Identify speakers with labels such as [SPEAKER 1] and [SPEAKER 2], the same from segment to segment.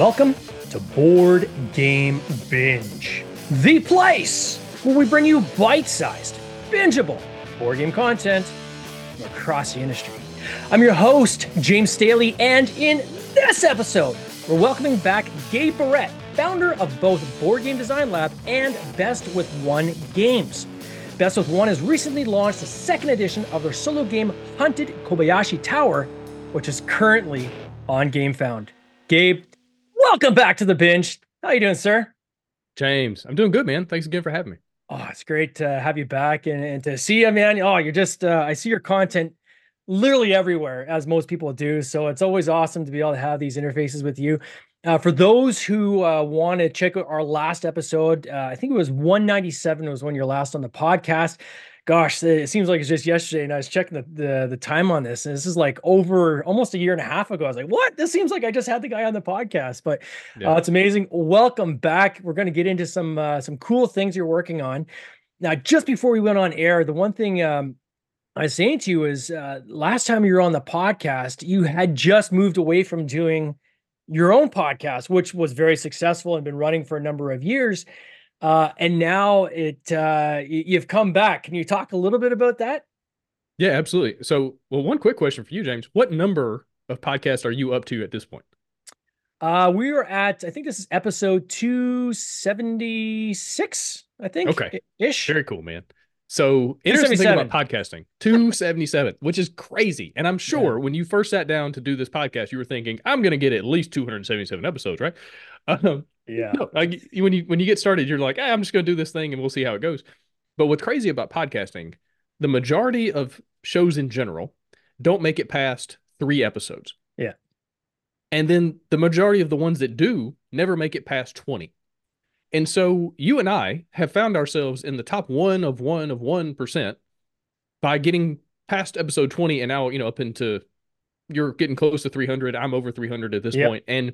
[SPEAKER 1] Welcome to Board Game Binge, the place where we bring you bite sized, bingeable board game content from across the industry. I'm your host, James Staley, and in this episode, we're welcoming back Gabe Barrett, founder of both Board Game Design Lab and Best with One Games. Best with One has recently launched the second edition of their solo game Hunted Kobayashi Tower, which is currently on GameFound. Gabe, welcome back to the binge. How you doing, sir?
[SPEAKER 2] James, I'm doing good, man. Thanks again for having me.
[SPEAKER 1] Oh, it's great to have you back and, and to see you, man. Oh, you're just, uh, I see your content literally everywhere, as most people do. So it's always awesome to be able to have these interfaces with you. Uh, for those who uh, want to check out our last episode, uh, I think it was 197 was when you're last on the podcast. Gosh, it seems like it's just yesterday, and I was checking the, the the time on this, and this is like over almost a year and a half ago. I was like, "What? This seems like I just had the guy on the podcast." But yeah. Uh, it's amazing. Welcome back. We're going to get into some uh, some cool things you're working on. Now, just before we went on air, the one thing um, I was saying to you is uh, last time you were on the podcast, you had just moved away from doing your own podcast, which was very successful and been running for a number of years. Uh, and now it uh, you've come back. Can you talk a little bit about that?
[SPEAKER 2] Yeah, absolutely. So, well, one quick question for you, James. What number of podcasts are you up to at this point?
[SPEAKER 1] Uh, we are at, I think this is episode 276, I think.
[SPEAKER 2] Okay.
[SPEAKER 1] Ish.
[SPEAKER 2] Very cool, man. So interesting thing about podcasting, 277, which is crazy. And I'm sure yeah. when you first sat down to do this podcast, you were thinking, I'm going to get at least 277 episodes, right?
[SPEAKER 1] Um, yeah. No,
[SPEAKER 2] like when you when you get started, you're like, hey, I'm just going to do this thing and we'll see how it goes. But what's crazy about podcasting, the majority of shows in general don't make it past three episodes.
[SPEAKER 1] Yeah.
[SPEAKER 2] And then the majority of the ones that do never make it past 20. And so you and I have found ourselves in the top one of one of 1% by getting past episode 20 and now, you know, up into you're getting close to 300. I'm over 300 at this yep. point, And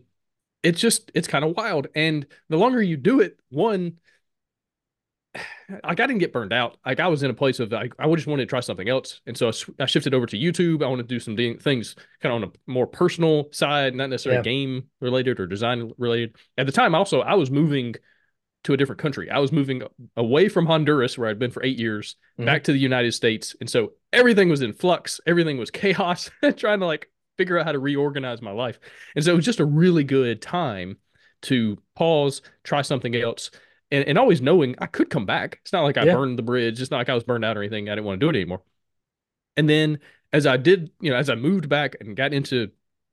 [SPEAKER 2] it's just, it's kind of wild. And the longer you do it, one, like I didn't get burned out. Like I was in a place of like I just wanted to try something else, and so I, I shifted over to YouTube. I want to do some things kind of on a more personal side, not necessarily yeah. game related or design related. At the time, also I was moving to a different country. I was moving away from Honduras, where I'd been for eight years, mm-hmm. back to the United States. And so everything was in flux, everything was chaos, trying to like figure out how to reorganize my life. And so it was just a really good time to pause, try something else, and, and always knowing I could come back. It's not like I yeah. burned the bridge. It's not like I was burned out or anything. I didn't want to do it anymore. And then as I did, you know, as I moved back and got into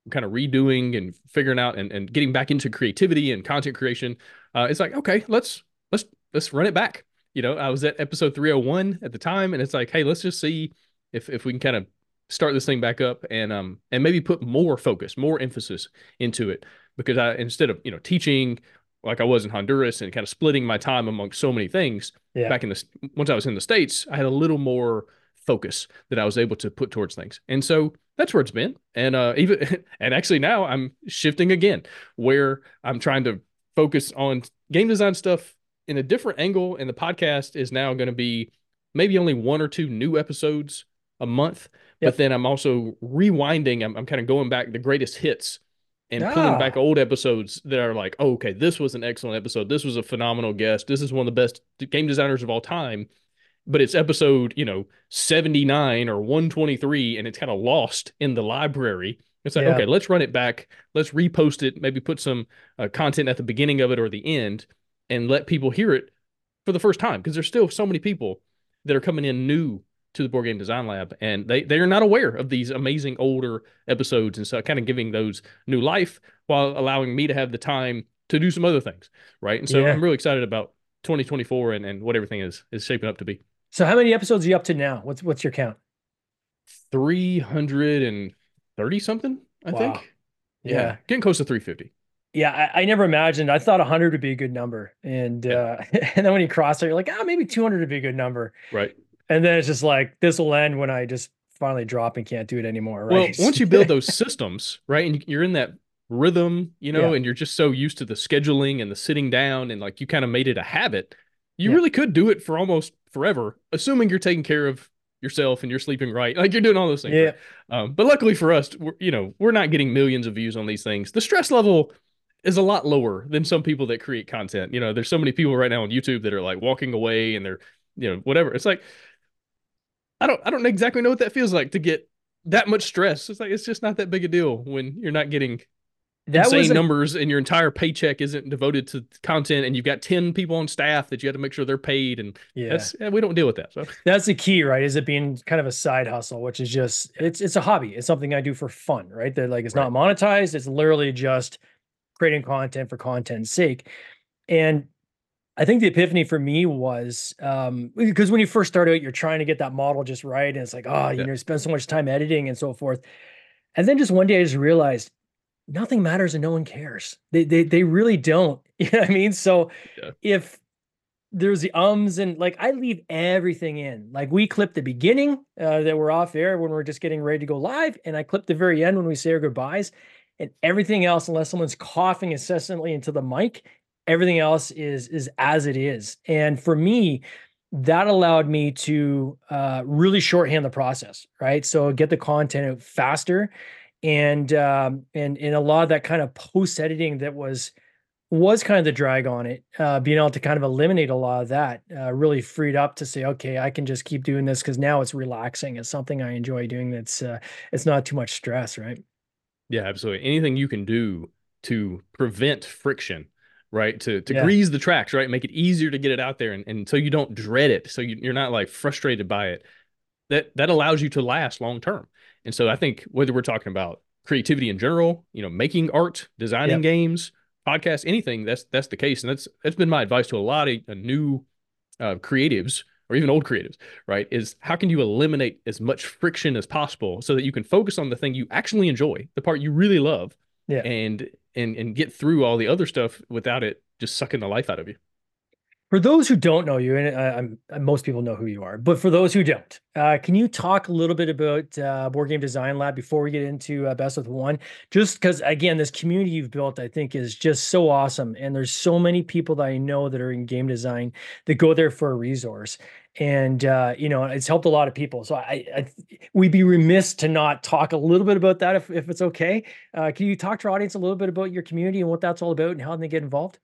[SPEAKER 2] kind of redoing and figuring out and, and getting back into creativity and content creation, uh, it's like okay, let's let's let's run it back. You know, I was at episode 301 at the time, and it's like, hey, let's just see if if we can kind of start this thing back up and um and maybe put more focus, more emphasis into it because I instead of you know teaching like I was in Honduras and kind of splitting my time among so many things yeah. back in the once I was in the states, I had a little more focus that I was able to put towards things. And so that's where it's been. And uh even and actually now I'm shifting again where I'm trying to focus on game design stuff in a different angle and the podcast is now going to be maybe only one or two new episodes a month yep. but then i'm also rewinding i'm, I'm kind of going back the greatest hits and ah. pulling back old episodes that are like oh, okay this was an excellent episode this was a phenomenal guest this is one of the best game designers of all time but it's episode you know 79 or 123 and it's kind of lost in the library it's like, yeah. okay, let's run it back. Let's repost it. Maybe put some uh, content at the beginning of it or the end and let people hear it for the first time because there's still so many people that are coming in new to the board game design lab and they they are not aware of these amazing older episodes and so kind of giving those new life while allowing me to have the time to do some other things right and so yeah. i'm really excited about 2024 and, and what everything is is shaping up to be
[SPEAKER 1] so how many episodes are you up to now what's what's your count
[SPEAKER 2] 330 something, I wow. think. Yeah. yeah. Getting close to 350.
[SPEAKER 1] Yeah, I, I, never imagined. I thought 100 would be a good number, and yeah. uh, and then when you cross it, you're like, oh, maybe 200 would be a good number,
[SPEAKER 2] right?
[SPEAKER 1] And then it's just like this will end when I just finally drop and can't do it anymore, right?
[SPEAKER 2] Well, once you build those systems, right, and you're in that rhythm, you know, yeah. and you're just so used to the scheduling and the sitting down, and like you kind of made it a habit, you yeah. really could do it for almost forever, assuming you're taking care of yourself and you're sleeping right. Like you're doing all those things.
[SPEAKER 1] Yeah.
[SPEAKER 2] Right? Um, but luckily for us, we're, you know, we're not getting millions of views on these things. The stress level is a lot lower than some people that create content. You know, there's so many people right now on YouTube that are like walking away and they're, you know, whatever. It's like I don't I don't exactly know what that feels like to get that much stress. It's like it's just not that big a deal when you're not getting that insane a, numbers and your entire paycheck isn't devoted to content and you've got 10 people on staff that you have to make sure they're paid and yeah, yeah we don't deal with that so.
[SPEAKER 1] That's the key right is it being kind of a side hustle which is just it's it's a hobby. It's something i do for fun right? That like it's right. not monetized. It's literally just creating content for content's sake. And I think the epiphany for me was um, because when you first start out, you're trying to get that model just right. And it's like, oh, you yeah. know, spend so much time editing and so forth. And then just one day I just realized nothing matters and no one cares. They they they really don't. You know what I mean? So yeah. if there's the ums and like I leave everything in. Like we clip the beginning uh, that we're off air when we're just getting ready to go live, and I clip the very end when we say our goodbyes, and everything else, unless someone's coughing incessantly into the mic, everything else is is as it is. And for me, that allowed me to uh, really shorthand the process, right? So get the content out faster and um, and and a lot of that kind of post editing that was was kind of the drag on it. Uh, being able to kind of eliminate a lot of that uh, really freed up to say, okay, I can just keep doing this because now it's relaxing. It's something I enjoy doing. That's uh, it's not too much stress, right?
[SPEAKER 2] Yeah, absolutely. Anything you can do to prevent friction, right? To to yeah. grease the tracks, right? Make it easier to get it out there, and, and so you don't dread it, so you, you're not like frustrated by it. That that allows you to last long term. And so I think whether we're talking about creativity in general, you know, making art, designing yep. games, podcasts, anything, that's that's the case. And that's that's been my advice to a lot of uh, new uh, creatives or even old creatives, right? Is how can you eliminate as much friction as possible so that you can focus on the thing you actually enjoy, the part you really love, yeah. and and and get through all the other stuff without it just sucking the life out of you.
[SPEAKER 1] For those who don't know you, and uh, most people know who you are, but for those who don't, uh, can you talk a little bit about uh, Board Game Design Lab before we get into uh, Best with One? Just because, again, this community you've built, I think, is just so awesome, and there's so many people that I know that are in game design that go there for a resource, and uh, you know, it's helped a lot of people. So I, I, we'd be remiss to not talk a little bit about that if if it's okay. Uh, can you talk to our audience a little bit about your community and what that's all about and how they get involved?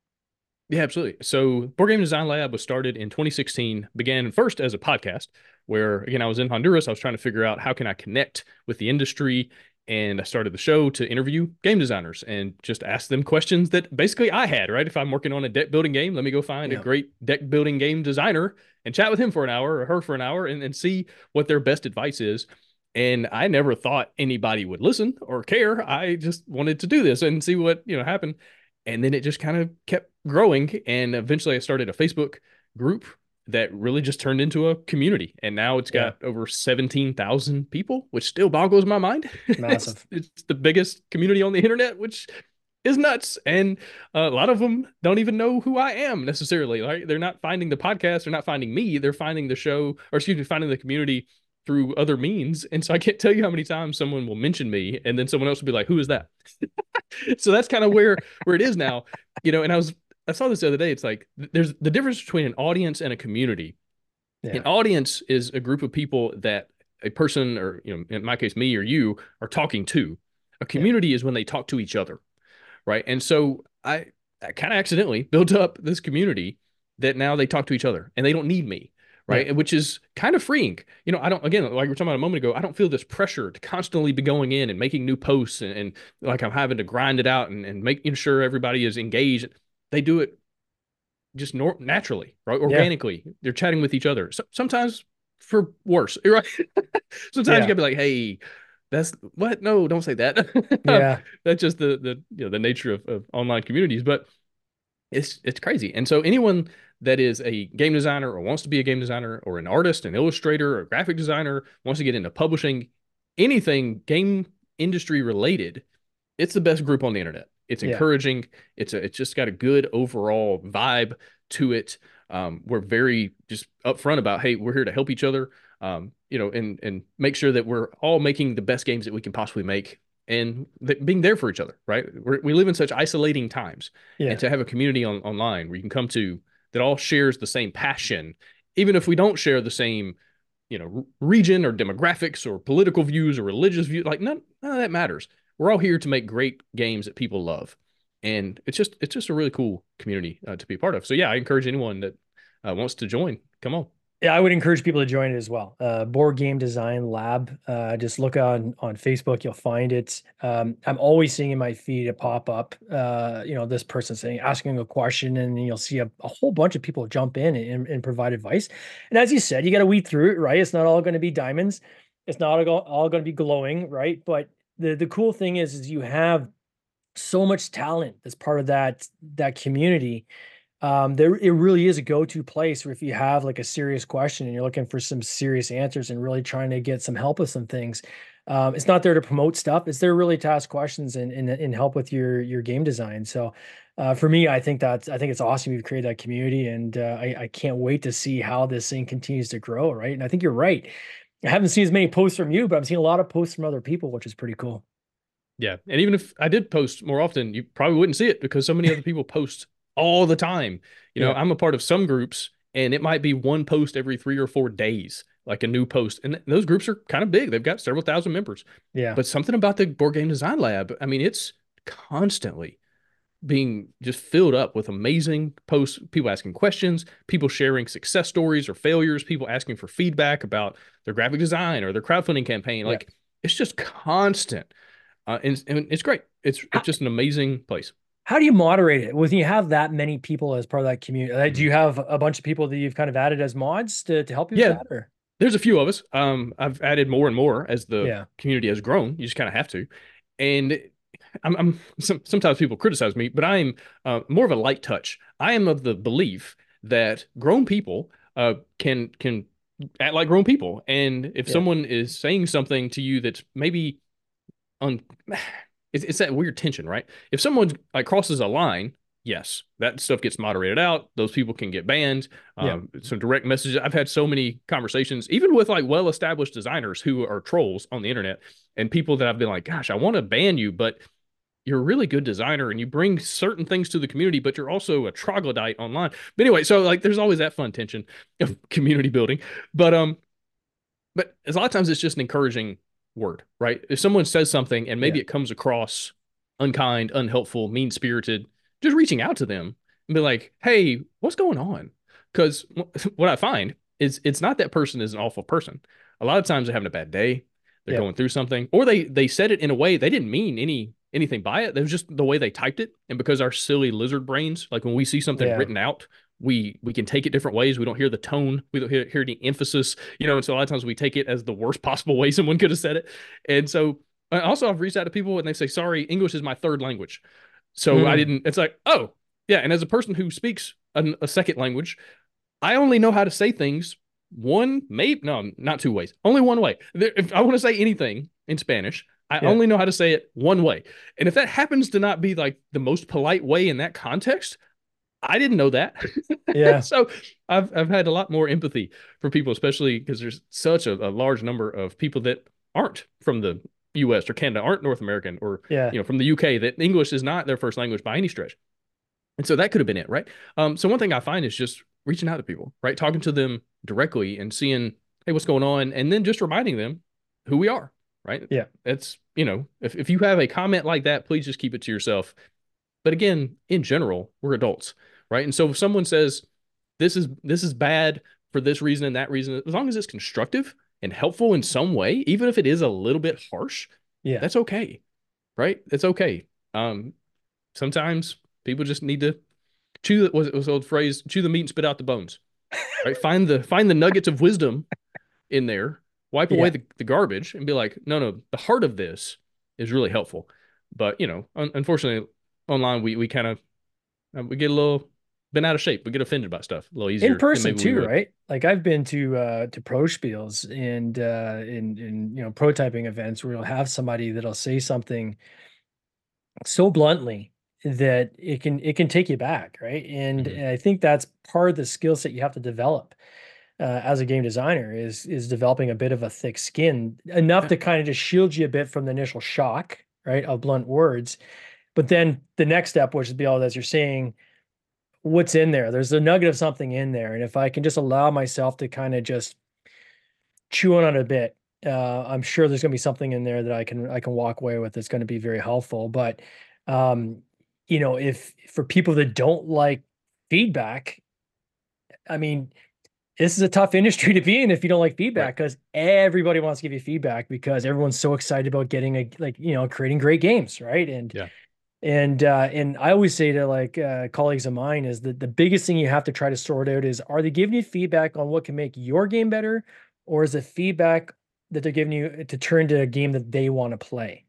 [SPEAKER 2] Yeah, absolutely. So, Board Game Design Lab was started in 2016, began first as a podcast where again I was in Honduras, I was trying to figure out how can I connect with the industry and I started the show to interview game designers and just ask them questions that basically I had, right? If I'm working on a deck building game, let me go find yeah. a great deck building game designer and chat with him for an hour or her for an hour and, and see what their best advice is. And I never thought anybody would listen or care. I just wanted to do this and see what, you know, happened and then it just kind of kept growing. And eventually i started a facebook group that really just turned into a community. And now it's got yeah. over 17,000 people which still boggles my mind. Massive. it's, it's, the biggest community on the internet which is nuts. And a lot of them don't even know who i am necessarily. Right they're not finding the podcast. They're not finding me. They're finding the show or excuse me finding the community through other means. And so I can't tell you how many times someone will mention me and then someone else will be like, who is that? so that's kind of where where it is now. You know, and I was I saw this the other day. It's like there's the difference between an audience and a community. Yeah. An audience is a group of people that a person or you know, in my case, me or you are talking to. A community yeah. is when they talk to each other. Right. And so I, I kind of accidentally built up this community that now they talk to each other and they don't need me right? Yeah. Which is kind of freeing. You know, I don't again, like we were talking about a moment ago, I don't feel this pressure to constantly be going in and making new posts and, and like I'm having to grind it out and, and making sure everybody is engaged. They do it just nor- naturally, right? Organically. Yeah. They're chatting with each other. So, sometimes for worse, right? sometimes yeah. you gotta be like, hey, that's what? No, don't say that. yeah. That's just the the you know the nature of, of online communities. But it's it's crazy. And so anyone that is a game designer or wants to be a game designer or an artist, an illustrator, or a graphic designer, wants to get into publishing, anything game industry related, it's the best group on the internet. It's encouraging. Yeah. It's a, it's just got a good overall vibe to it. Um, we're very just upfront about, hey, we're here to help each other. Um, you know, and and make sure that we're all making the best games that we can possibly make and th- being there for each other, right? We're, we live in such isolating times, yeah. and to have a community on, online where you can come to that all shares the same passion, even if we don't share the same, you know, region or demographics or political views or religious views. Like none, none of that matters. We're all here to make great games that people love. and it's just it's just a really cool community uh, to be part of. So yeah, I encourage anyone that uh, wants to join, come on.
[SPEAKER 1] Yeah, I would encourage people to join it as well. Uh, Board Game Design Lab. Uh, just look on on Facebook, you'll find it. Um, I'm always seeing in my feed a pop up. Uh, you know, this person saying asking a question, and you'll see a, a whole bunch of people jump in and, and, provide advice. And as you said, you got to weed through it, right? It's not all going to be diamonds. It's not all, going to be glowing, right? But the the cool thing is, is you have so much talent as part of that that community um, there it really is a go-to place where if you have like a serious question and you're looking for some serious answers and really trying to get some help with some things um, it's not there to promote stuff. It's there really to ask questions and, and, and help with your your game design. So uh, for me i think that's i think it's awesome you've created that community and uh, I, I can't wait to see how this thing continues to grow right? And i think you're right. I haven't seen as many posts from you but i'm seeing a lot of posts from other people which is pretty cool.
[SPEAKER 2] Yeah and even if i did post more often you probably wouldn't see it because so many other people post all the time. You know, yeah. I'm a part of some groups and it might be one post every three or four days, like a new post. And those groups are kind of big. They've got several thousand members.
[SPEAKER 1] Yeah.
[SPEAKER 2] But something about the board game design lab, I mean, it's constantly being just filled up with amazing posts, people asking questions, people sharing success stories or failures, people asking for feedback about their graphic design or their crowdfunding campaign. Yeah. Like it's just constant. Uh, and, and it's great. It's, it's just an amazing place
[SPEAKER 1] how do you moderate it when you have that many people as part of that community? do mm-hmm. you have a bunch of people that you've kind of added as mods to, to help you
[SPEAKER 2] yeah. There's a few of us. Um, I've added more and more as the yeah. community has grown. You just kind of have to. And I'm, I'm some, sometimes people criticize me, but I'm uh, more of a light touch. I am of the belief that grown people uh, can can act like grown people, and if yeah. someone is saying something to you that's maybe un it's, it's that weird tension, right? If someone like crosses a line, yes, that stuff gets moderated out. Those people can get banned. Um, yeah. Some direct messages. I've had so many conversations, even with like well established designers who are trolls on the internet, and people that I've been like, gosh, I want to ban you, but you're a really good designer and you bring certain things to the community, but you're also a troglodyte online. But anyway, so like there's always that fun tension of community building. But um, but a lot of times it's just an encouraging word, right? If someone says something and maybe yeah. it comes across unkind, unhelpful, mean spirited, just reaching out to them and be like, hey, what's going on? Because what I find is it's not that person is an awful person. A lot of times they're having a bad day, they're yeah. going through something, or they they said it in a way they didn't mean any anything by it. It was just the way they typed it. And because our silly lizard brains, like when we see something yeah. written out, we we can take it different ways. We don't hear the tone. We don't hear, hear any emphasis. You know, and so a lot of times we take it as the worst possible way someone could have said it. And so I also I've reached out to people and they say, "Sorry, English is my third language." So mm. I didn't. It's like, oh yeah. And as a person who speaks a, a second language, I only know how to say things one, maybe no, not two ways. Only one way. If I want to say anything in Spanish, I yeah. only know how to say it one way. And if that happens to not be like the most polite way in that context, I didn't know that.
[SPEAKER 1] Yeah.
[SPEAKER 2] so I've I've had a lot more empathy for people, especially because there's such a, a, large number of people that aren't from the US or Canada, aren't North American or yeah. you know from the UK that English is not their first language by any stretch. And so that could have been it, right? Um, so one thing I find is just reaching out to people, right? Talking to them directly and seeing, hey, what's going on? And then just reminding them who we are, right?
[SPEAKER 1] Yeah.
[SPEAKER 2] It's, you know, if, if you have a comment like that, please just keep it to yourself. But again, in general, we're adults, right? And so if someone says this is this is bad for this reason and that reason, as long as it's constructive and helpful in some way, even if it is a little bit harsh,
[SPEAKER 1] yeah,
[SPEAKER 2] that's okay, right? It's okay. Um, sometimes people just need to chew. What was it the old phrase? Chew the meat and spit out the bones. Right? find the find the nuggets of wisdom in there. Wipe away the, the garbage and be like, no, no, the heart of this is really helpful. But you know, un- unfortunately, online we we kind of uh, we get a little been out of shape. We get offended by stuff a little easier
[SPEAKER 1] in person too, right? Like I've been to uh to pro spiels and uh in in you know prototyping events where you'll have somebody that'll say something so bluntly that it can it can take you back, right? And, mm-hmm. and I think that's part of the skill set you have to develop. Uh, as a game designer is is developing a bit of a thick skin enough to kind of just shield you a bit from the initial shock right of blunt words but then the next step, which is be all as you're seeing what's in there? There's a nugget of something in there. And if I can just allow myself to kind of just chew on it a bit, uh, I'm sure there's going to be something in there that I can I can walk away with that's going to be very helpful. But um, you know, if for people that don't like feedback, I mean, this is a tough industry to be in if you don't like feedback because right. everybody wants to give you feedback because everyone's so excited about getting a like you know creating great games right and
[SPEAKER 2] yeah
[SPEAKER 1] and uh and i always say to like uh colleagues of mine is that the biggest thing you have to try to sort out is are they giving you feedback on what can make your game better or is it feedback that they're giving you to turn to a game that they want to play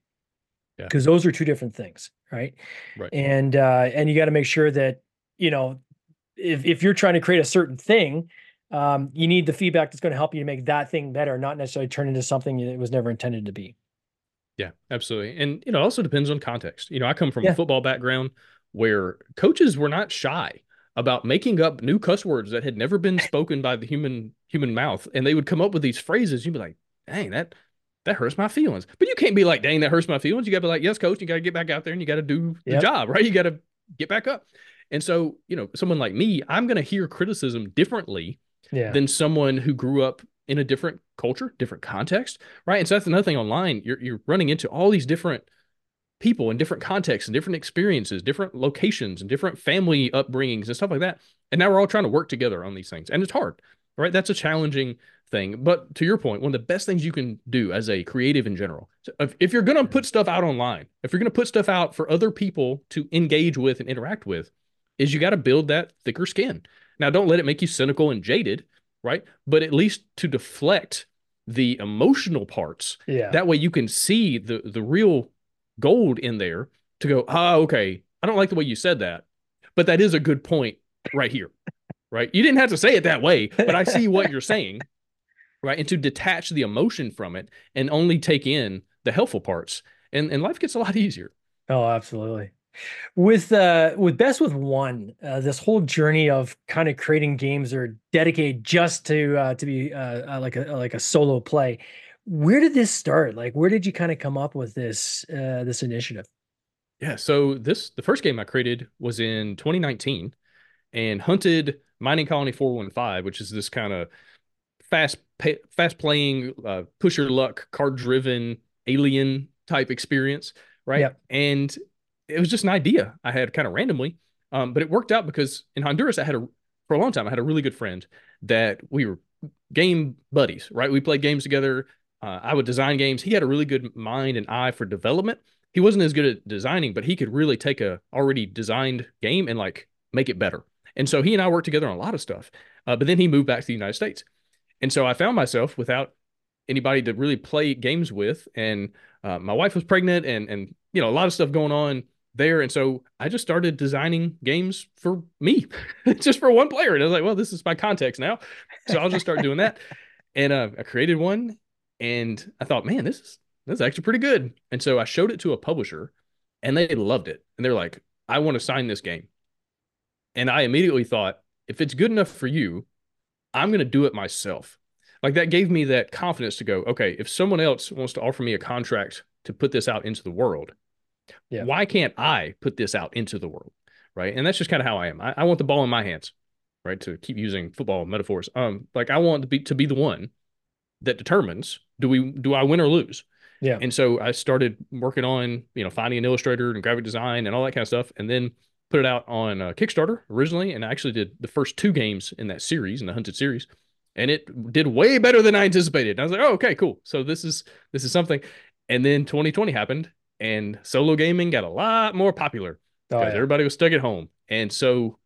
[SPEAKER 1] because yeah. those are two different things right
[SPEAKER 2] right
[SPEAKER 1] and uh and you got to make sure that you know if if you're trying to create a certain thing um, you need the feedback that's going to help you to make that thing better, not necessarily turn into something that it was never intended to be.
[SPEAKER 2] Yeah, absolutely. And you know, it also depends on context. You know, I come from yeah. a football background where coaches were not shy about making up new cuss words that had never been spoken by the human human mouth, and they would come up with these phrases. You'd be like, "Dang, that that hurts my feelings." But you can't be like, "Dang, that hurts my feelings." You got to be like, "Yes, coach, you got to get back out there and you got to do the job, right? You got to get back up." And so, you know, someone like me, I'm going to hear criticism differently
[SPEAKER 1] yeah.
[SPEAKER 2] than someone who grew up in a different culture, different context, right? And so that's another thing online. You're you're running into all these different people in different contexts and different experiences, different locations and different family upbringings and stuff like that. And now we're all trying to work together on these things. And it's hard, right? That's a challenging thing. But to your point, one of the best things you can do as a creative in general, if, if you're going to put stuff out online, if you're going to put stuff out for other people to engage with and interact with, is you got to build that thicker skin. Now, don't let it make you cynical and jaded, right? But at least to deflect the emotional parts.
[SPEAKER 1] Yeah.
[SPEAKER 2] That way you can see the the real gold in there to go, ah, okay, I don't like the way you said that, but that is a good point right here. right. You didn't have to say it that way, but I see what you're saying. Right. And to detach the emotion from it and only take in the helpful parts. And and life gets a lot easier.
[SPEAKER 1] Oh, absolutely with uh with best with one uh, this whole journey of kind of creating games that are dedicated just to uh to be uh, uh like a like a solo play where did this start? Like where did you kind of come up with this uh this initiative?
[SPEAKER 2] Yeah so this the first game i created was in 2019 and hunted mining colony 415 which is this kind of fast pay, fast playing uh push your luck card driven alien type experience right?
[SPEAKER 1] Yep.
[SPEAKER 2] and it was just an idea I had kind of randomly. Um, but it worked out because in Honduras, I had a for a long time, I had a really good friend that we were game buddies, right? We played games together. Uh, I would design games. He had a really good mind and eye for development. He wasn't as good at designing, but he could really take a already designed game and like make it better. And so he and I worked together on a lot of stuff. Uh, but then he moved back to the United States. And so I found myself without anybody to really play games with. And uh, my wife was pregnant and, and, you know, a lot of stuff going on there. And so I just started designing games for me, just for one player. And I was like, well, this is my context now. So I'll just start doing that. And uh, I created one and I thought, man, this is this is actually pretty good. And so I showed it to a publisher and they loved it. And they're like, I want to sign this game. And I immediately thought, if it's good enough for you, I'm going to do it myself. Like that gave me that confidence to go, okay, if someone else wants to offer me a contract to put this out into the world,
[SPEAKER 1] yeah.
[SPEAKER 2] Why can't I put this out into the world? Right. And that's just kind of how I am. I, I, want the ball in my hands, right? To keep using football metaphors. Um, like I want to be to be the one that determines do we do I win or lose?
[SPEAKER 1] Yeah.
[SPEAKER 2] And so I started working on, you know, finding an illustrator and graphic design and all that kind of stuff. And then put it out on uh, Kickstarter originally. And I actually did the first two games in that series, in the Hunted series. And it did way better than I anticipated. And I was like, oh, okay, cool. So this is this is something. And then 2020 happened and solo gaming got a lot more popular oh, because oh, yeah. everybody was stuck at home. And so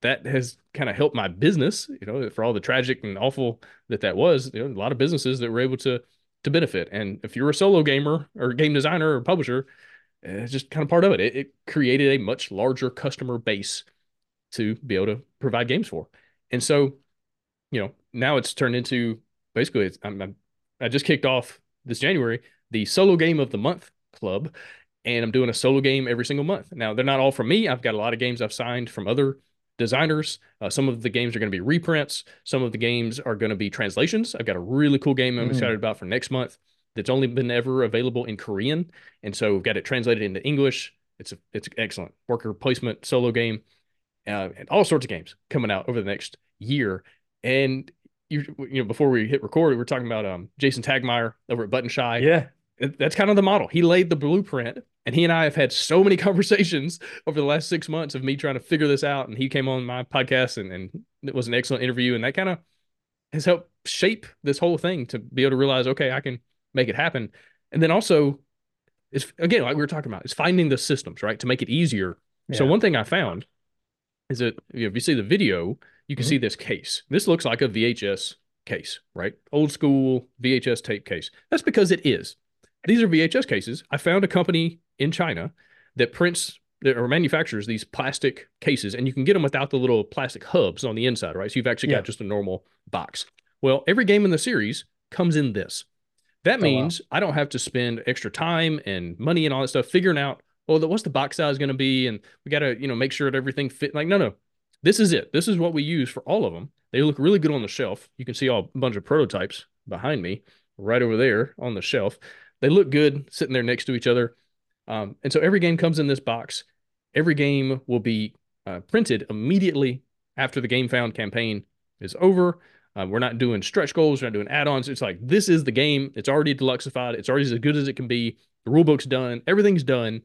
[SPEAKER 2] that has kind of helped my business, you know, for all the tragic and awful that that was, you know, a lot of businesses that were able to to benefit. And if you're a solo gamer or game designer or publisher, it's just kind of part of it. It, it created a much larger customer base to be able to provide games for. And so, you know, now it's turned into basically it's, I'm, I'm, I just kicked off this January the solo game of the month club and I'm doing a solo game every single month. Now, they're not all from me. I've got a lot of games I've signed from other designers. Uh, some of the games are going to be reprints. Some of the games are going to be translations. I've got a really cool game I'm mm. excited about for next month that's only been ever available in Korean, and so we've got it translated into English. It's a it's excellent worker placement solo game, uh, and all sorts of games coming out over the next year. And you you know before we hit record, we were talking about um Jason Tagmire over at Button Shy.
[SPEAKER 1] Yeah,
[SPEAKER 2] that's kind of the model. He laid the blueprint And he and I have had so many conversations over the last six months of me trying to figure this out. And he came on my podcast and, and it was an excellent interview. And that kind of has helped shape this whole thing to be able to realize, okay, I can make it happen. And then also, it's again, like we were talking about, is finding the systems, right? To make it easier. Yeah. So one thing I found is that you know, if you see the video, you can mm-hmm. see this case. This looks like a VHS case, right? Old school VHS tape case. That's because it is. These are VHS cases. I found a company in China that prints or manufactures these plastic cases, and you can get them without the little plastic hubs on the inside, right? So you've actually yeah. got just a normal box. Well, every game in the series comes in this. That means oh, wow. I don't have to spend extra time and money and all that stuff figuring out, oh, what's the box size going to be, and we got to, you know, make sure that everything fit. Like, no, no, this is it. This is what we use for all of them. They look really good on the shelf. You can see all a bunch of prototypes behind me, right over there on the shelf. They look good sitting there next to each other. Um, and so every game comes in this box. Every game will be uh, printed immediately after the game found campaign is over. Uh, we're not doing stretch goals. We're not doing add-ons. It's like this is the game. It's already deluxified. It's already as good as it can be. The rule book's done. Everything's done.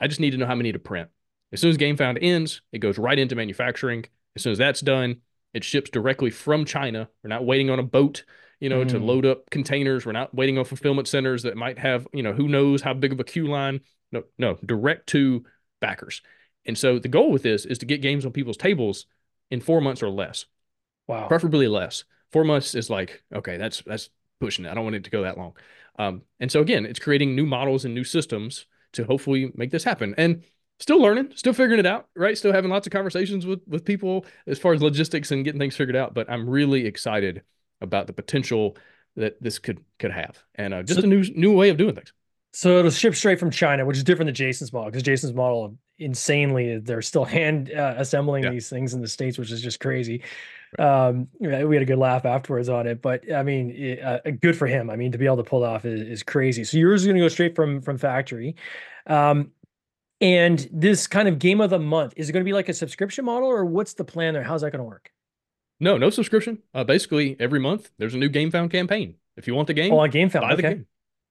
[SPEAKER 2] I just need to know how many to print. As soon as game found ends, it goes right into manufacturing. As soon as that's done, it ships directly from China. We're not waiting on a boat, you know, mm. to load up containers. We're not waiting on fulfillment centers that might have, you know, who knows how big of a queue line. No, no, direct to backers. And so the goal with this is to get games on people's tables in four months or less.
[SPEAKER 1] Wow.
[SPEAKER 2] Preferably less. Four months is like, okay, that's that's pushing it. I don't want it to go that long. Um, and so again, it's creating new models and new systems to hopefully make this happen. And still learning, still figuring it out, right? Still having lots of conversations with with people as far as logistics and getting things figured out. But I'm really excited about the potential that this could could have, and uh, just so, a new new way of doing things.
[SPEAKER 1] So it'll ship straight from China, which is different than Jason's model because Jason's model insanely they're still hand uh, assembling yeah. these things in the states, which is just crazy. Um, we had a good laugh afterwards on it, but I mean, it, uh, good for him. I mean, to be able to pull it off is, is crazy. So yours is going to go straight from from factory. Um, and this kind of game of the month is it going to be like a subscription model, or what's the plan there? How's that going to work?
[SPEAKER 2] No, no subscription. Uh, basically, every month there's a new Game Found campaign. If you want the game,
[SPEAKER 1] oh, on Game Found,
[SPEAKER 2] buy
[SPEAKER 1] okay.
[SPEAKER 2] the game.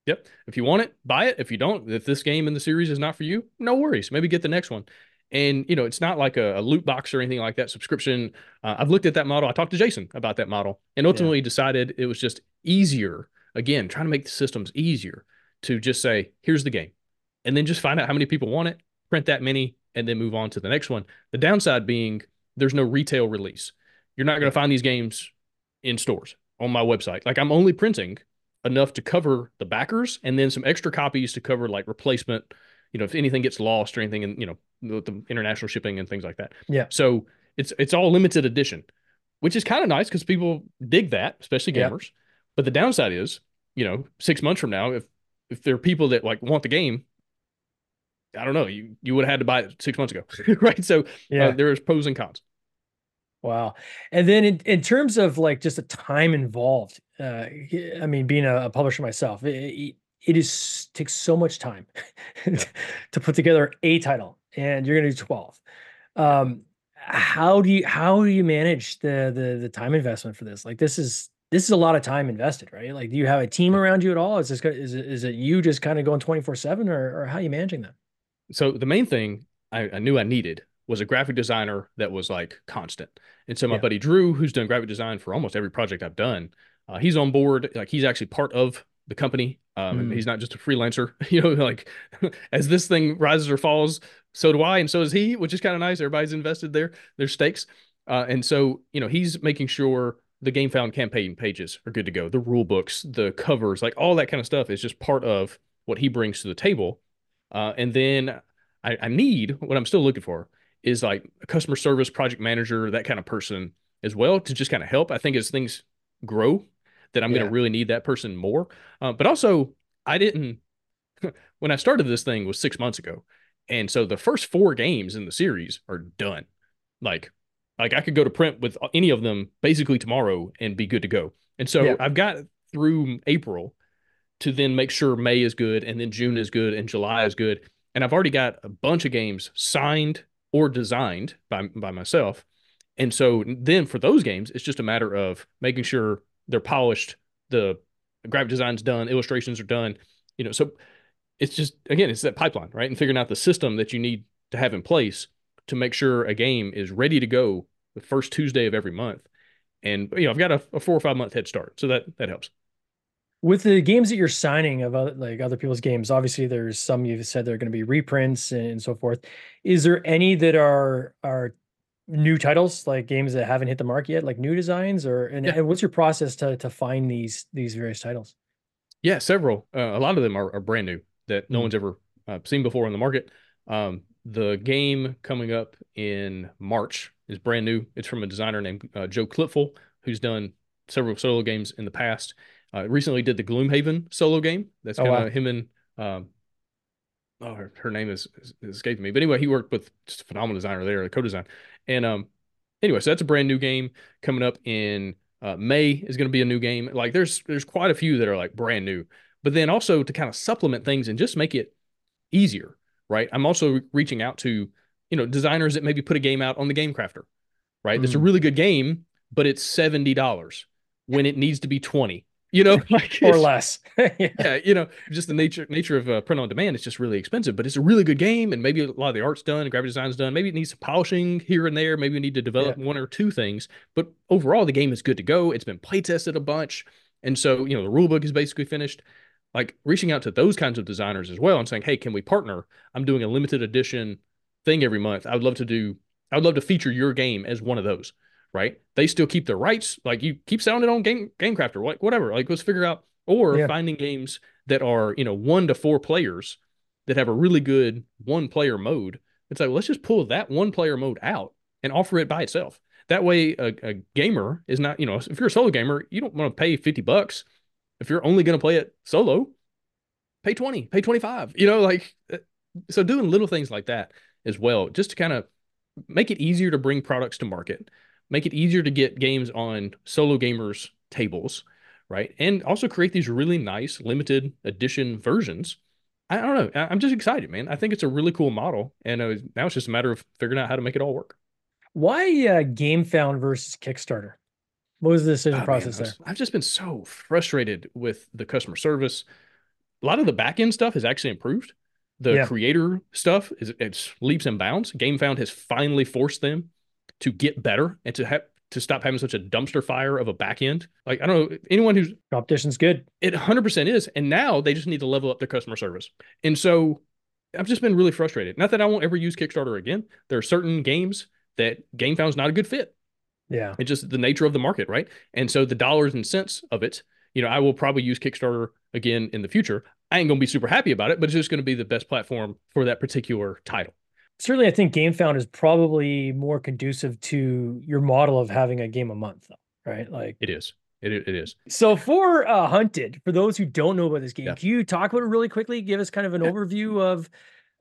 [SPEAKER 2] Yep. If you want it, buy it. If you don't, if this game in the series is not for you, no worries. Maybe get the next one. And you know, it's not like a, a loot box or anything like that. Subscription. Uh, I've looked at that model. I talked to Jason about that model, and ultimately yeah. decided it was just easier. Again, trying to make the systems easier to just say, "Here's the game," and then just find out how many people want it, print that many, and then move on to the next one. The downside being there's no retail release. You're not going to find these games in stores on my website. Like I'm only printing enough to cover the backers and then some extra copies to cover like replacement you know, if anything gets lost or anything, and you know, the, the international shipping and things like that.
[SPEAKER 1] Yeah.
[SPEAKER 2] So it's it's all limited edition, which is kind of nice because people dig that, especially gamers. Yeah. But the downside is, you know, six months from now, if if there are people that like want the game, I don't know, you you would have had to buy it six months ago, right? So uh, yeah, uh, there's pros and cons.
[SPEAKER 1] Wow. And then in, in terms of like just the time involved, uh, I mean, being a, a publisher myself, it, it is takes so much time to put together a title and you're going to do 12 um how do you how do you manage the the the time investment for this? Like this is this is a lot of time invested right? Like do you have a team around you at all? Is this is it, is it you just kind of going 24 7 or, or how are you managing that?
[SPEAKER 2] So the main thing I, I, knew i needed was a graphic designer that was like constant and so my yeah. buddy drew who's done graphic design for almost every project i've done uh, he's on board like he's actually part of the company. Um, mm. He's not just a freelancer, you know, like as this thing rises or falls, so do I, and so is he, which is kind of nice. Everybody's invested there, there's stakes. Uh, and so, you know, he's making sure the game found campaign pages are good to go, the rule books, the covers, like all that kind of stuff is just part of what he brings to the table. Uh, and then I, I need what I'm still looking for is like a customer service project manager, that kind of person as well to just kind of help. I think as things grow that I'm yeah. going to really need that person more. Uh, but also, I didn't when I started this thing was six months ago, and so the first four games in the series are done. Like, like I could go to print with any of them basically tomorrow and be good to go. And so yeah. I've got through April to then make sure May is good, and then June is good, and July is good. And I've already got a bunch of games signed or designed by by myself. And so then for those games, it's just a matter of making sure they're polished. The graphic design's done, illustrations are done. You know, so it's just again, it's that pipeline, right? And figuring out the system that you need to have in place to make sure a game is ready to go the first Tuesday of every month. And you know, I've got a, a four or five month head start, so that that helps.
[SPEAKER 1] With the games that you're signing of other, like other people's games, obviously there's some you've said they're going to be reprints and so forth. Is there any that are are new titles, like games that haven't hit the mark yet, like new designs, or and,
[SPEAKER 2] Yeah.
[SPEAKER 1] and what's your process to to find these these various titles?
[SPEAKER 2] Yeah, several. Uh, a lot of them are, are brand new that no
[SPEAKER 1] Mm.
[SPEAKER 2] one's ever uh, seen before in the market. Um, the game coming up in March is brand new. It's from a designer named uh, Joe Klipfel, who's done several solo games in the past. Uh, recently did the Gloomhaven solo game. That's
[SPEAKER 1] Oh,
[SPEAKER 2] kind of
[SPEAKER 1] wow.
[SPEAKER 2] him and um, oh, her, her name is, is is escaping me. But anyway, he worked with just a phenomenal designer there, the co-design. And um, anyway, so that's a brand new game coming up in uh, May is going to be a new game. Like there's there's quite a few that are like brand new. But then also to kind of supplement things and just make it easier, right? I'm also re- reaching out to, you know, designers that maybe put a game out on the Game Crafter, right? That's a
[SPEAKER 1] Mm.
[SPEAKER 2] really good game, but it's $70 when it needs to be 20. You know, like
[SPEAKER 1] Or less. yeah.
[SPEAKER 2] yeah, you know, just the nature nature of uh, print on demand. It's just really expensive, but it's a really good game, and maybe a lot of the art's done, and graphic design's done. Maybe it needs some polishing here and there. Maybe we need to develop one or two things, but overall, the game is good to go. It's been play tested a bunch, and so you know the rule book is basically finished. Like reaching out to those kinds of designers as well and saying, "Hey, can we partner? I'm doing a limited edition thing every month. I would love to do. I would love to feature your game as one of those." Right? They still keep their rights. Like you keep selling it on Game GameCrafter, like whatever. Like let's figure out or
[SPEAKER 1] Yeah.
[SPEAKER 2] finding games that are you know one to four players that have a really good one player mode it's like let's just pull that one player mode out and offer it by itself that way a, a gamer is not you know if you're a solo gamer you don't want to pay 50 bucks if you're only going to play it solo pay 20 pay 25 you know like uh, so doing little things like that as well just to kind of make it easier to bring products to market make it easier to get games on solo gamers tables right? And also create these really nice limited edition versions. I don't know. I'm just excited, man. I think it's a really cool model, and uh, now it's just a matter of figuring out how to make it all work.
[SPEAKER 1] Why uh, GameFound versus Kickstarter? What was the decision
[SPEAKER 2] Oh, man,
[SPEAKER 1] process there?
[SPEAKER 2] I've just been so frustrated with the customer service. A lot of the back end stuff has actually improved. The
[SPEAKER 1] Yeah.
[SPEAKER 2] creator stuff is it's leaps and bounds. GameFound has finally forced them to get better and to have to stop having such a dumpster fire of a back end. Like I don't know anyone who's
[SPEAKER 1] Competition's good.
[SPEAKER 2] It 100% is. And now they just need to level up their customer service. And so I've just been really frustrated. Not that I won't ever use Kickstarter again. There are certain games that GameFound's not a good fit.
[SPEAKER 1] Yeah.
[SPEAKER 2] It's just the nature of the market, right? And so the dollars and cents of it, you know, I will probably use Kickstarter again in the future. I ain't going to be super happy about it, but it's just going to be the best platform for that particular title.
[SPEAKER 1] Certainly, I think GameFound is probably more conducive to your model of having a game a month, though, right? Like,
[SPEAKER 2] It is. It, it is.
[SPEAKER 1] so for uh, Hunted, for those who don't know about this game,
[SPEAKER 2] Yeah.
[SPEAKER 1] can you talk about it really quickly? Give us kind of an
[SPEAKER 2] Yeah.
[SPEAKER 1] overview of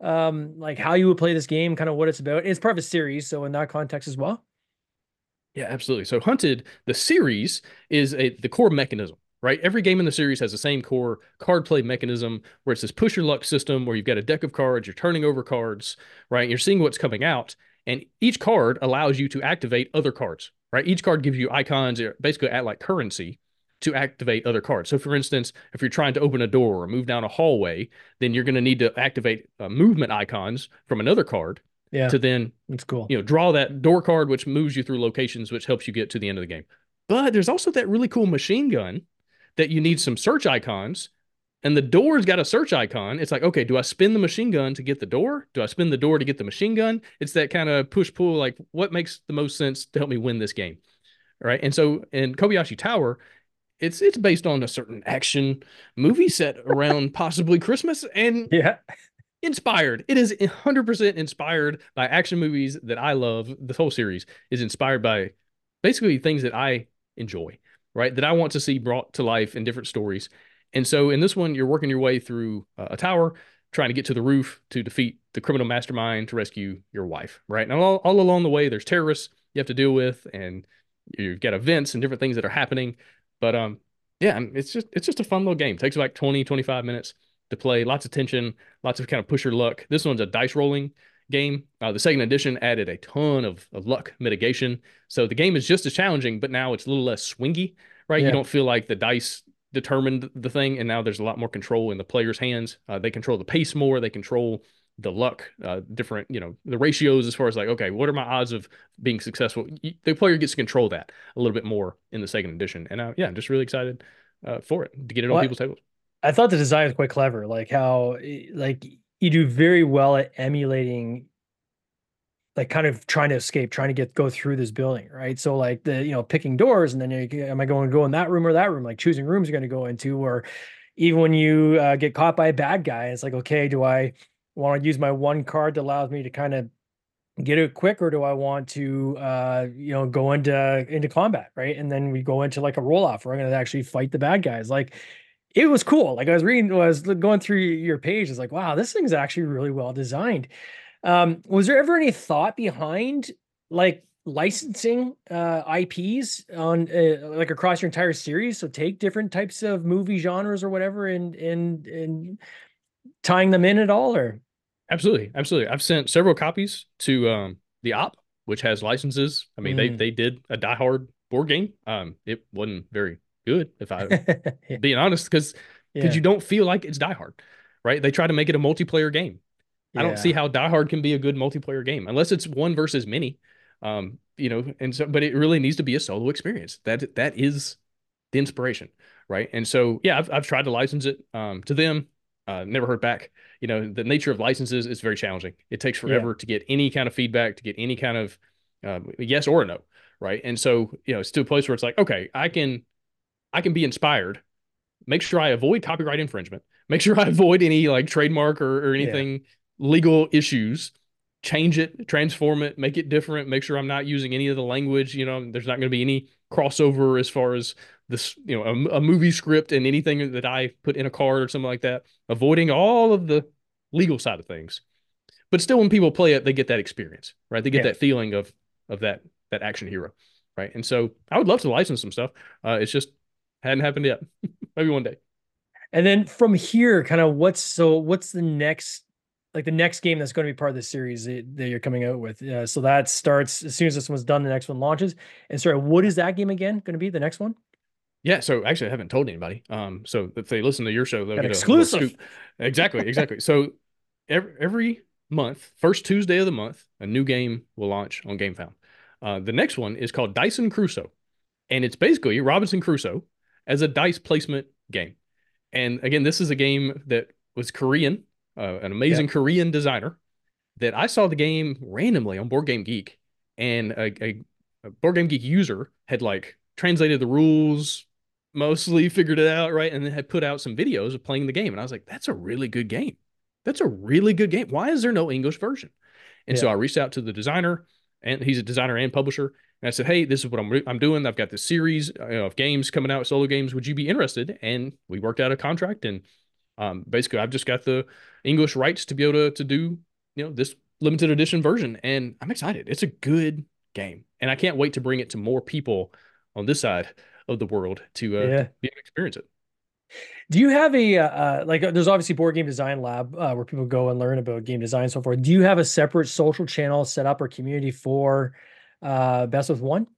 [SPEAKER 1] um like how you would play this game, kind of what it's about. It's part of a series, so in that context as well.
[SPEAKER 2] Yeah, absolutely. So Hunted, the series is a the core mechanism, right? Every game in the series has the same core card play mechanism where it's this push your luck system where you've got a deck of cards, you're turning over cards, right? You're seeing what's coming out, and each card allows you to activate other cards, right? Each card gives you icons, basically act like currency to activate other cards. So for instance, if you're trying to open a door or move down a hallway, then you're going to need to activate uh, movement icons from another card
[SPEAKER 1] Yeah,
[SPEAKER 2] to then
[SPEAKER 1] it's cool.
[SPEAKER 2] you know, draw that door card, which moves you through locations, which helps you get to the end of the game. But there's also that really cool machine gun that you need some search icons, and the door's got a search icon. It's like, okay, do I spin the machine gun to get the door? Do I spin the door to get the machine gun? It's that kind of push pull, like what makes the most sense to help me win this game, right? And so in Kobayashi Tower, it's it's based on a certain action movie set around possibly Christmas, and
[SPEAKER 1] Yeah,
[SPEAKER 2] inspired. It is 100% inspired by action movies that I love. The whole series is inspired by basically things that I enjoy, right? That I want to see brought to life in different stories. And so in this one, you're working your way through uh, a tower, trying to get to the roof to defeat the criminal mastermind to rescue your wife, right? And all, all along the way, there's terrorists you have to deal with, and you've got events and different things that are happening. But um, yeah, it's just it's just a fun little game. It takes about 20, 25 minutes to play. Lots of tension, lots of kind of push your luck. This one's a dice rolling game. Uh, the second edition added a ton of, of luck mitigation. So the game is just as challenging, but now it's a little less swingy, right?
[SPEAKER 1] Yeah.
[SPEAKER 2] You don't feel like the dice determined the thing, and now there's a lot more control in the player's hands. Uh, they control the pace more. They control the luck, uh, different, you know, the ratios as far as like, okay, what are my odds of being successful? The player gets to control that a little bit more in the second edition, and uh, yeah, I'm just really excited uh, for it to get it well, on people's tables.
[SPEAKER 1] I thought the design was quite clever, like how like you do very well at emulating like kind of trying to escape, trying to get go through this building, right? So like the you know picking doors, and then am I going to go in that room or that room? Like choosing rooms you're going to go into, or even when you uh, get caught by a bad guy, it's like okay, do I want to use my one card that allows me to kind of get it quick, or do I want to uh, you know go into into combat, right? And then we go into like a roll off where I'm going to actually fight the bad guys, like. It was cool. Like I was reading, I was going through your page. It's like, wow, this thing's actually really well designed. Um, was there ever any thought behind like licensing uh, IPs on uh, like across your entire series? So take different types of movie genres or whatever, and and and tying them in at all, or
[SPEAKER 2] absolutely, absolutely. I've sent several copies to um, the Op, which has licenses. I mean, mm. they they did a Die Hard board game. Um, it wasn't very good, if I yeah. being honest, because because yeah. you don't feel like it's Die Hard, right? They try to make it a multiplayer game. Yeah. I don't see how Die Hard can be a good multiplayer game unless it's one versus many. Um, you know, and so, but it really needs to be a solo experience. That that is the inspiration, right? And so, yeah, I've I've tried to license it um, to them. Uh, never heard back. You know, the nature of licenses is very challenging. It takes forever to get any kind of feedback, to get any kind of uh, yes or no, right? And so, you know, it's to a place where it's like, okay, I can, I can be inspired. Make sure I avoid copyright infringement. Make sure I avoid any like trademark or, or anything yeah legal issues. Change it transform it make it different. Make sure i'm not using any of the language you know there's not going to be any crossover as far as this you know a, a, movie script and anything that i put in a card or something like that. Avoiding all of the legal side of things. But still when people play it they get that experience right? They get yeah. that feeling of of that that action hero right? And so i would love to license some stuff. Uh it's just hadn't happened yet maybe one day
[SPEAKER 1] and then from here kind of what's so what's the next like the next game that's going to be part of the series that, you're coming out with. Uh, so that starts as soon as this one's done, the next one launches. And sorry, what is that game again going to be? The next one?
[SPEAKER 2] Yeah, so actually, I haven't told anybody. Um, so if they listen to your show, they'll
[SPEAKER 1] An get exclusive.
[SPEAKER 2] A, exactly, exactly. so every every month, first Tuesday of the month, a new game will launch on GameFound. Uh, the next one is called Dyson Crusoe, and it's basically Robinson Crusoe as a dice placement game. And again, this is a game that was Korean uh, an amazing yeah. Korean designer, that I saw the game randomly on Board Game Geek, and a, a, a Board Game Geek user had like translated the rules, mostly figured it out right, and then had put out some videos of playing the game, and I was like, that's a really good game. That's a really good game. Why is there no English version? And yeah. so I reached out to the designer, and he's a designer and publisher. And I said, "Hey, this is what I'm I'm doing. I've got this series uh, of games coming out, solo games. Would you be interested?" And we worked out a contract, and um, basically, I've just got the English rights to be able to to do you know this limited edition version, and I'm excited. It's a good game, and I can't wait to bring it to more people on this side of the world to, uh, yeah. to be able to experience it.
[SPEAKER 1] Do you have a uh, uh like? Uh, there's obviously board game design lab uh, where people go and learn about game design and so forth. Do you have a separate social channel set up or community for uh, Best with One?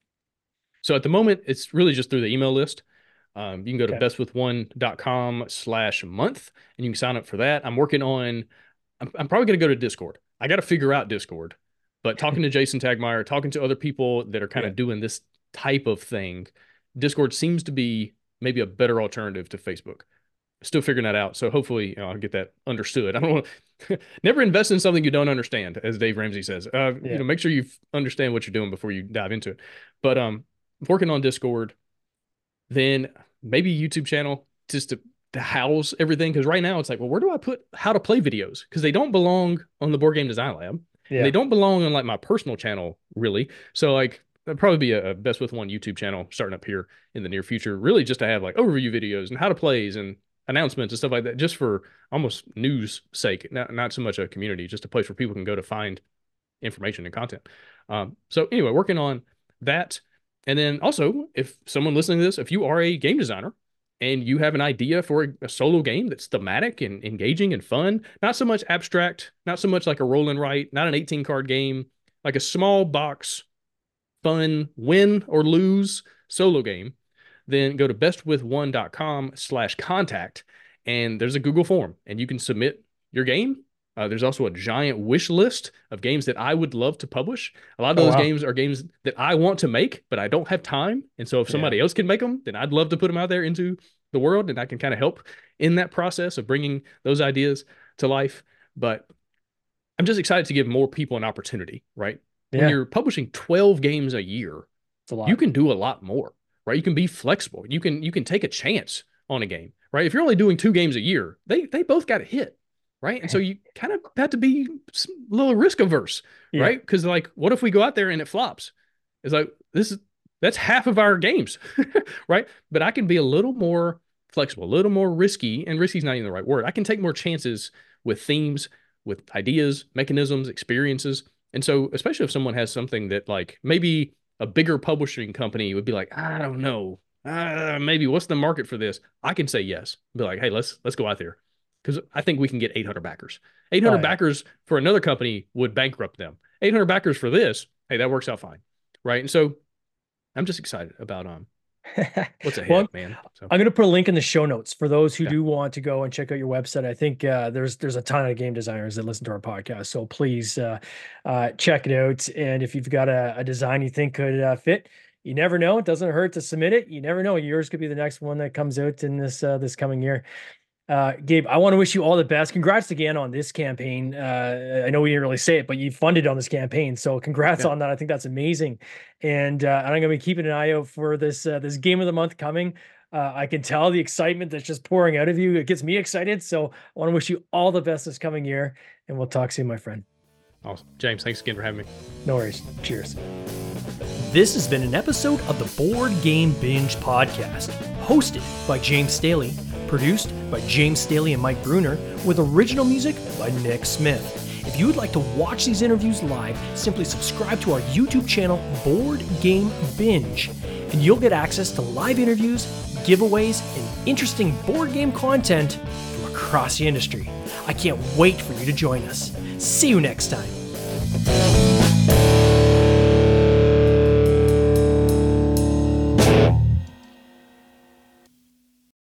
[SPEAKER 2] So at the moment, it's really just through the email list. Um, you can go to okay. bestwithone.com slash month and you can sign up for that. I'm working on, I'm, I'm probably going to go to Discord. I got to figure out Discord, but talking to Jason Tagmire, talking to other people that are kind of yeah. doing this type of thing, Discord seems to be maybe a better alternative to Facebook. Still figuring that out. So hopefully you know, I'll get that understood. I don't want to never invest in something you don't understand, as Dave Ramsey says. Uh, yeah. You know, make sure you understand what you're doing before you dive into it. But um, working on Discord, then maybe YouTube channel just to, to house everything. Because right now it's like, well, where do I put how to play videos? Because they don't belong on the Board Game Design Lab. Yeah. They don't belong on like my personal channel, really. So like there'll probably be a, best with one YouTube channel starting up here in the near future, really just to have like overview videos and how to plays and announcements and stuff like that, just for almost news sake, not not so much a community, just a place where people can go to find information and content. Um, so anyway, working on that. And then also, if someone listening to this, if you are a game designer and you have an idea for a, a, solo game that's thematic and engaging and fun, not so much abstract, not so much like a roll and write, not an 18 card game, like a small box, fun, win or lose solo game, then go to bestwith1.com slash contact and there's a Google form and you can submit your game. Uh, there's also a giant wish list of games that I would love to publish. A lot of
[SPEAKER 1] Oh,
[SPEAKER 2] those
[SPEAKER 1] wow.
[SPEAKER 2] games are games that I want to make, but I don't have time. And so if somebody else can make them, then I'd love to put them out there into the world and I can kind of help in that process of bringing those ideas to life. But I'm just excited to give more people an opportunity, right? When you're publishing 12 games a year,
[SPEAKER 1] a lot.
[SPEAKER 2] you can do a lot more, right? You can be flexible. You can you can take a chance on a game, right? If you're only doing two games a year, they they both got to hit, right? And so you kind of have to be a little risk averse,
[SPEAKER 1] Yeah.
[SPEAKER 2] right? Because like, what if we go out there and it flops? It's like this is that's half of our games, right? But I can be a little more flexible, a little more risky, and risky is not even the right word. I can take more chances with themes, with ideas, mechanisms, experiences. And so, especially if someone has something that like maybe a bigger publishing company would be like, I don't know, uh, maybe what's the market for this? I can say yes. Be like, hey, let's let's go out there because I think we can get 800 backers. 800
[SPEAKER 1] Oh, yeah.
[SPEAKER 2] backers for another company would bankrupt them. 800 backers for this, hey, that works out fine, right? And so, I'm just excited about um what's ahead,
[SPEAKER 1] Well,
[SPEAKER 2] man. So
[SPEAKER 1] I'm going to put a link in the show notes for those who
[SPEAKER 2] Yeah.
[SPEAKER 1] do want to go and check out your website. I think uh, there's there's a ton of game designers that listen to our podcast, so please uh, uh, check it out. And if you've got a, a design you think could uh, fit, you never know. It doesn't hurt to submit it. You never know. Yours could be the next one that comes out in this uh, this coming year. Uh, Gabe, I want to wish you all the best. Congrats again on this campaign. Uh, I know we didn't really say it, but you funded on this campaign, so congrats
[SPEAKER 2] Yeah.
[SPEAKER 1] on that. I think that's amazing. And uh, and I'm gonna be keeping an eye out for this uh, this game of the month coming. Uh, I can tell the excitement that's just pouring out of you. It gets me excited. So I want to wish you all the best this coming year, and we'll talk soon, my friend.
[SPEAKER 2] awesome. James, thanks again for having me.
[SPEAKER 1] No worries. Cheers. This has been an episode of the Board Game Binge podcast, hosted by James Staley, produced by James Staley and Mike Bruner, with original music by Nick Smith. If you would like to watch these interviews live, simply subscribe to our YouTube channel, Board Game Binge, and you'll get access to live interviews, giveaways, and interesting board game content from across the industry. I can't wait for you to join us. See you next time.